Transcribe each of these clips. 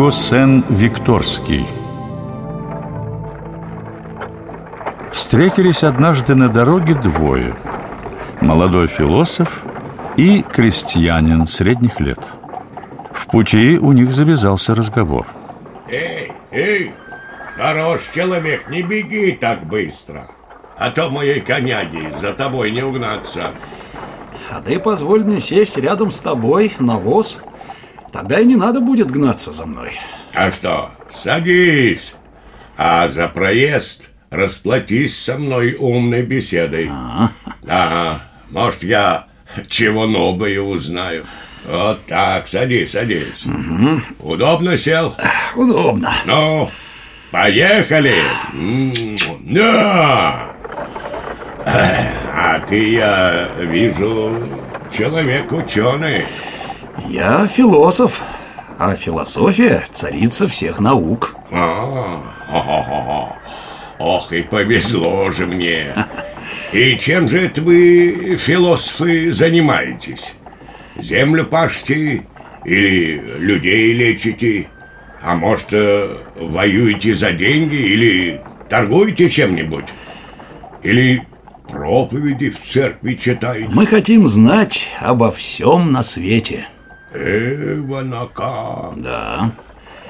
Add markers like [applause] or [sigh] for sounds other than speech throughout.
Гюго Сен-Викторский Встретились однажды на дороге двое. Молодой философ и крестьянин средних лет. В пути у них завязался разговор. Эй, эй, хорош человек, не беги так быстро А то моей коняги за тобой не угнаться. А ты позволь мне сесть рядом с тобой на воз Тогда и не надо будет гнаться за мной. А что, садись А за проезд расплатись со мной умной беседой. А, Ага, может я чего новое узнаю? Вот так, садись, садись. Удобно сел? Удобно. Ну, поехали. М, Да. А ты, я вижу, человек ученый Я философ А философия царица всех наук А. Ох, и повезло же мне. И чем же это вы, философы, занимаетесь? Землю пашете или людей лечите? А может, э, воюете за деньги или торгуете чем-нибудь? Или проповеди в церкви читаете? Мы хотим знать обо всем на свете Эванака. Да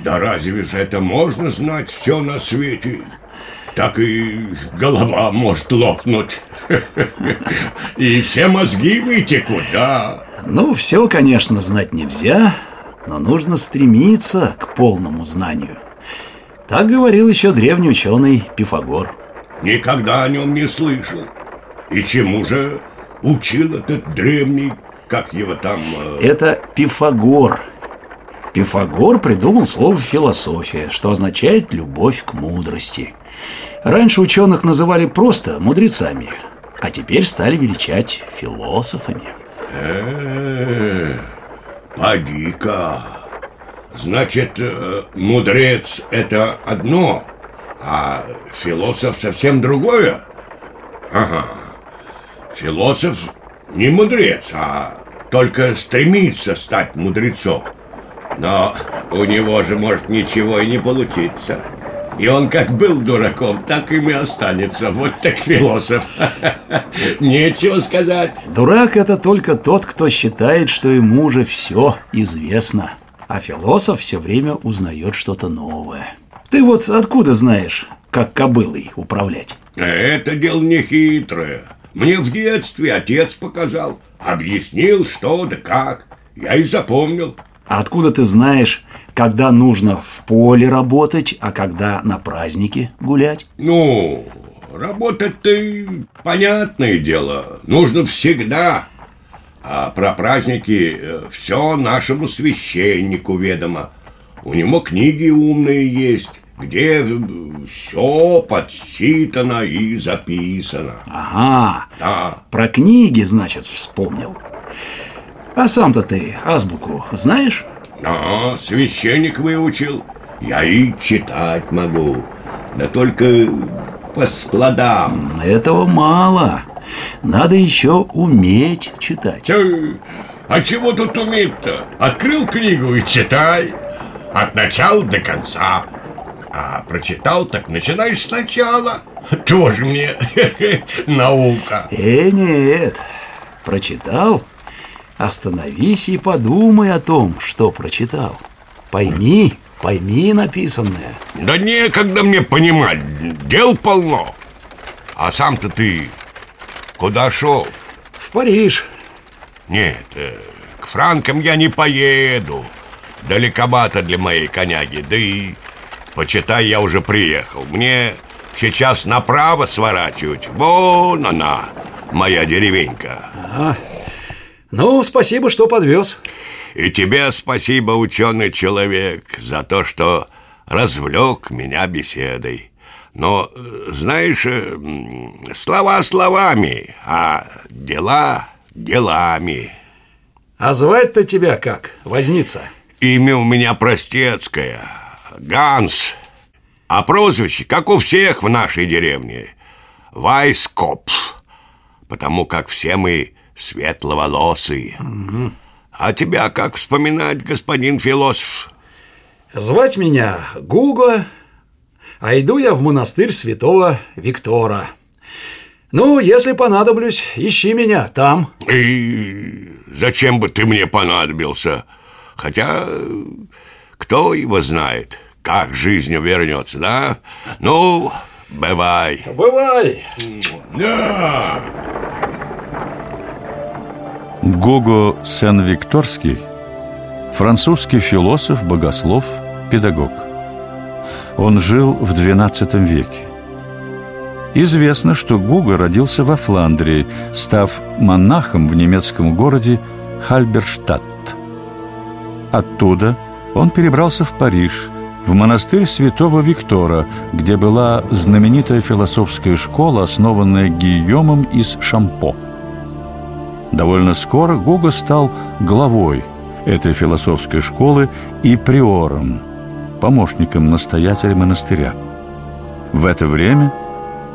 Да разве же это можно знать все на свете? Так и голова может лопнуть. [laughs] И все мозги вытекут, да. Ну, все, конечно, знать нельзя Но нужно стремиться к полному знанию Так говорил еще древний ученый Пифагор Никогда о нем не слышал. И чему же учил этот древний, как его там... э, Это Пифагор Пифагор придумал слово «философия», что означает «любовь к мудрости». Раньше ученых называли просто мудрецами, а теперь стали величать философами. э, Поди-ка. Значит, мудрец – это одно, а философ совсем другое? Ага. Философ не мудрец, а только стремится стать мудрецом. Но у него же может ничего и не получиться. И он как был дураком, так им и останется. Вот так философ. [laughs] Нечего сказать. Дурак – это только тот, кто считает, что ему уже все известно. А философ все время узнает что-то новое. Ты вот откуда знаешь, как кобылой управлять? Это дело не хитрое. Мне в детстве отец показал. Объяснил, что да как. Я и запомнил. А откуда ты знаешь, когда нужно в поле работать, а когда на празднике гулять? Ну, работать-то понятное дело. Нужно всегда. А про праздники все нашему священнику ведомо. У него книги умные есть, где все подсчитано и записано. Ага, Да. про книги, значит, вспомнил. А сам-то ты азбуку знаешь? А, священник выучил. Я и читать могу. Да только по складам. Этого мало. Надо еще уметь читать. А чего тут уметь-то? Открыл книгу и читай. От начала до конца. А прочитал, так начинаешь сначала. Тоже мне [laughs] наука. Э, нет. Прочитал? Остановись и подумай о том, что прочитал. Пойми, пойми написанное. Да некогда мне понимать, дел полно. А сам-то ты куда шел? В Париж. Нет, э, к франкам я не поеду. Далековато для моей коняги. Да и, почитай, я уже приехал. Мне сейчас направо сворачивать. Вон она, моя деревенька. Ну, спасибо, что подвез. И тебе спасибо, ученый человек, за то, что развлек меня беседой. Но, э, знаешь, э, слова словами, а дела делами. А звать-то тебя как, возница? Имя у меня простецкое, Ганс. А прозвище, как у всех в нашей деревне, Вайскопф. Потому как все мы светловолосые. А тебя как вспоминать, господин философ? Звать меня Гуго, а иду я в монастырь святого Виктора. Ну, если понадоблюсь, ищи меня там. И зачем бы ты мне понадобился? Хотя, кто его знает, как жизнь вернется, да? Ну, бывай. Бывай. Да. Гого Сен-Викторский – французский философ, богослов, педагог. Он жил в XII веке. Известно, что Гуго родился во Фландрии, став монахом в немецком городе Хальберштадт. Оттуда он перебрался в Париж, в монастырь святого Виктора, где была знаменитая философская школа, основанная Гийомом из Шампо – Довольно скоро Гуго стал главой этой философской школы и приором, помощником настоятеля монастыря. В это время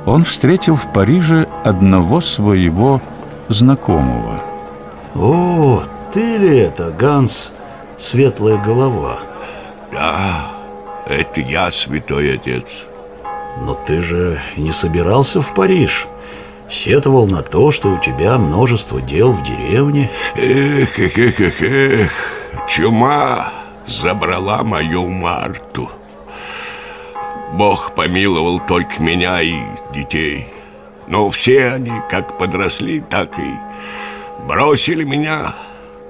он встретил в Париже одного своего знакомого. О, ты ли это, Ганс, светлая голова? Да, это я, святой отец. Но ты же не собирался в Париж. Сетовал на то, что у тебя множество дел в деревне. Эх, эх, эх, эх, эх Чума забрала мою Марту. Бог помиловал только меня и детей. Но все они, как подросли, так и бросили меня.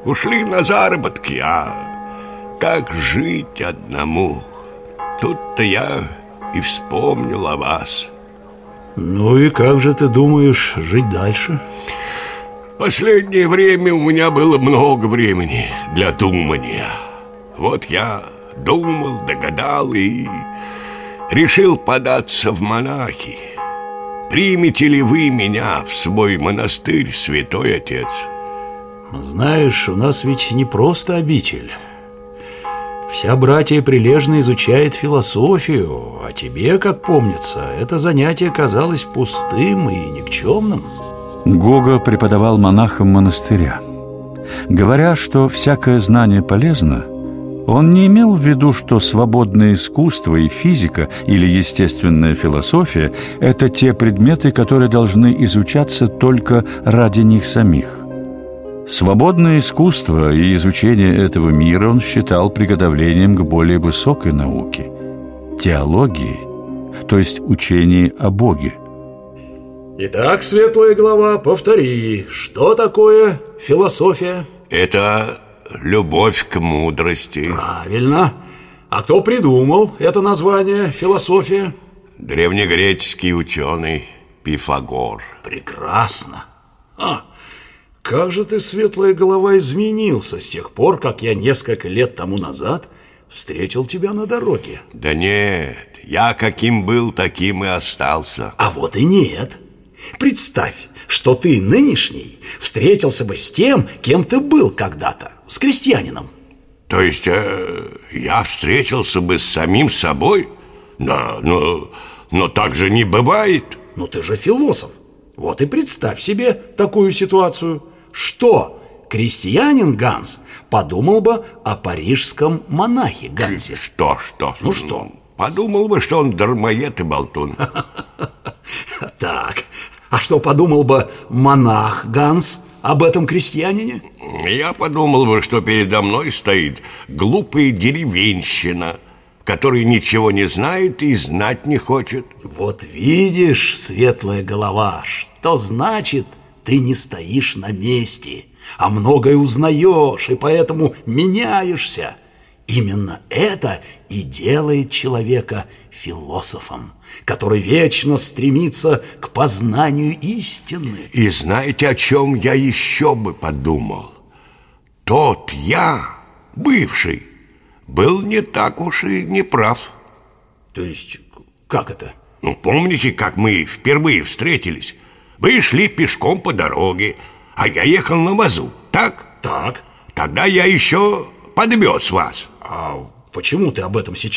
Ушли на заработки, а как жить одному? Тут-то я и вспомнил о вас ну и как же ты думаешь жить дальше? Последнее время у меня было много времени для думания Вот я думал, догадал и решил податься в монахи Примете ли вы меня в свой монастырь, святой отец? Знаешь, у нас ведь не просто обитель Вся братья прилежно изучает философию, а тебе, как помнится, это занятие казалось пустым и никчемным. Гога преподавал монахам монастыря. Говоря, что всякое знание полезно, он не имел в виду, что свободное искусство и физика или естественная философия – это те предметы, которые должны изучаться только ради них самих. Свободное искусство и изучение этого мира он считал приготовлением к более высокой науке – теологии, то есть учении о Боге. Итак, светлая глава, повтори, что такое философия? Это любовь к мудрости Правильно. А кто придумал это название философия? Древнегреческий ученый Пифагор Прекрасно. А, как же ты, светлая голова, изменился с тех пор, как я несколько лет тому назад встретил тебя на дороге? Да нет, я каким был, таким и остался А вот и нет. Представь, что ты нынешний встретился бы с тем, кем ты был когда-то, с крестьянином. То есть э, я встретился бы с самим собой? Да, но, но так же не бывает Ну ты же философ. Вот и представь себе такую ситуацию – что крестьянин Ганс подумал бы о парижском монахе Гансе? Что, что? Ну что? Подумал бы, что он дармоед и болтун [laughs] Так, а что подумал бы монах Ганс об этом крестьянине? Я подумал бы, что передо мной стоит глупая деревенщина Который ничего не знает и знать не хочет Вот видишь, светлая голова, что значит ты не стоишь на месте, а многое узнаешь, и поэтому меняешься. Именно это и делает человека философом, который вечно стремится к познанию истины. И знаете, о чем я еще бы подумал? Тот я, бывший, был не так уж и не прав. То есть, как это? Ну, помните, как мы впервые встретились? Вы шли пешком по дороге, а я ехал на вазу, так? Так. Тогда я еще подвез вас. А почему ты об этом сейчас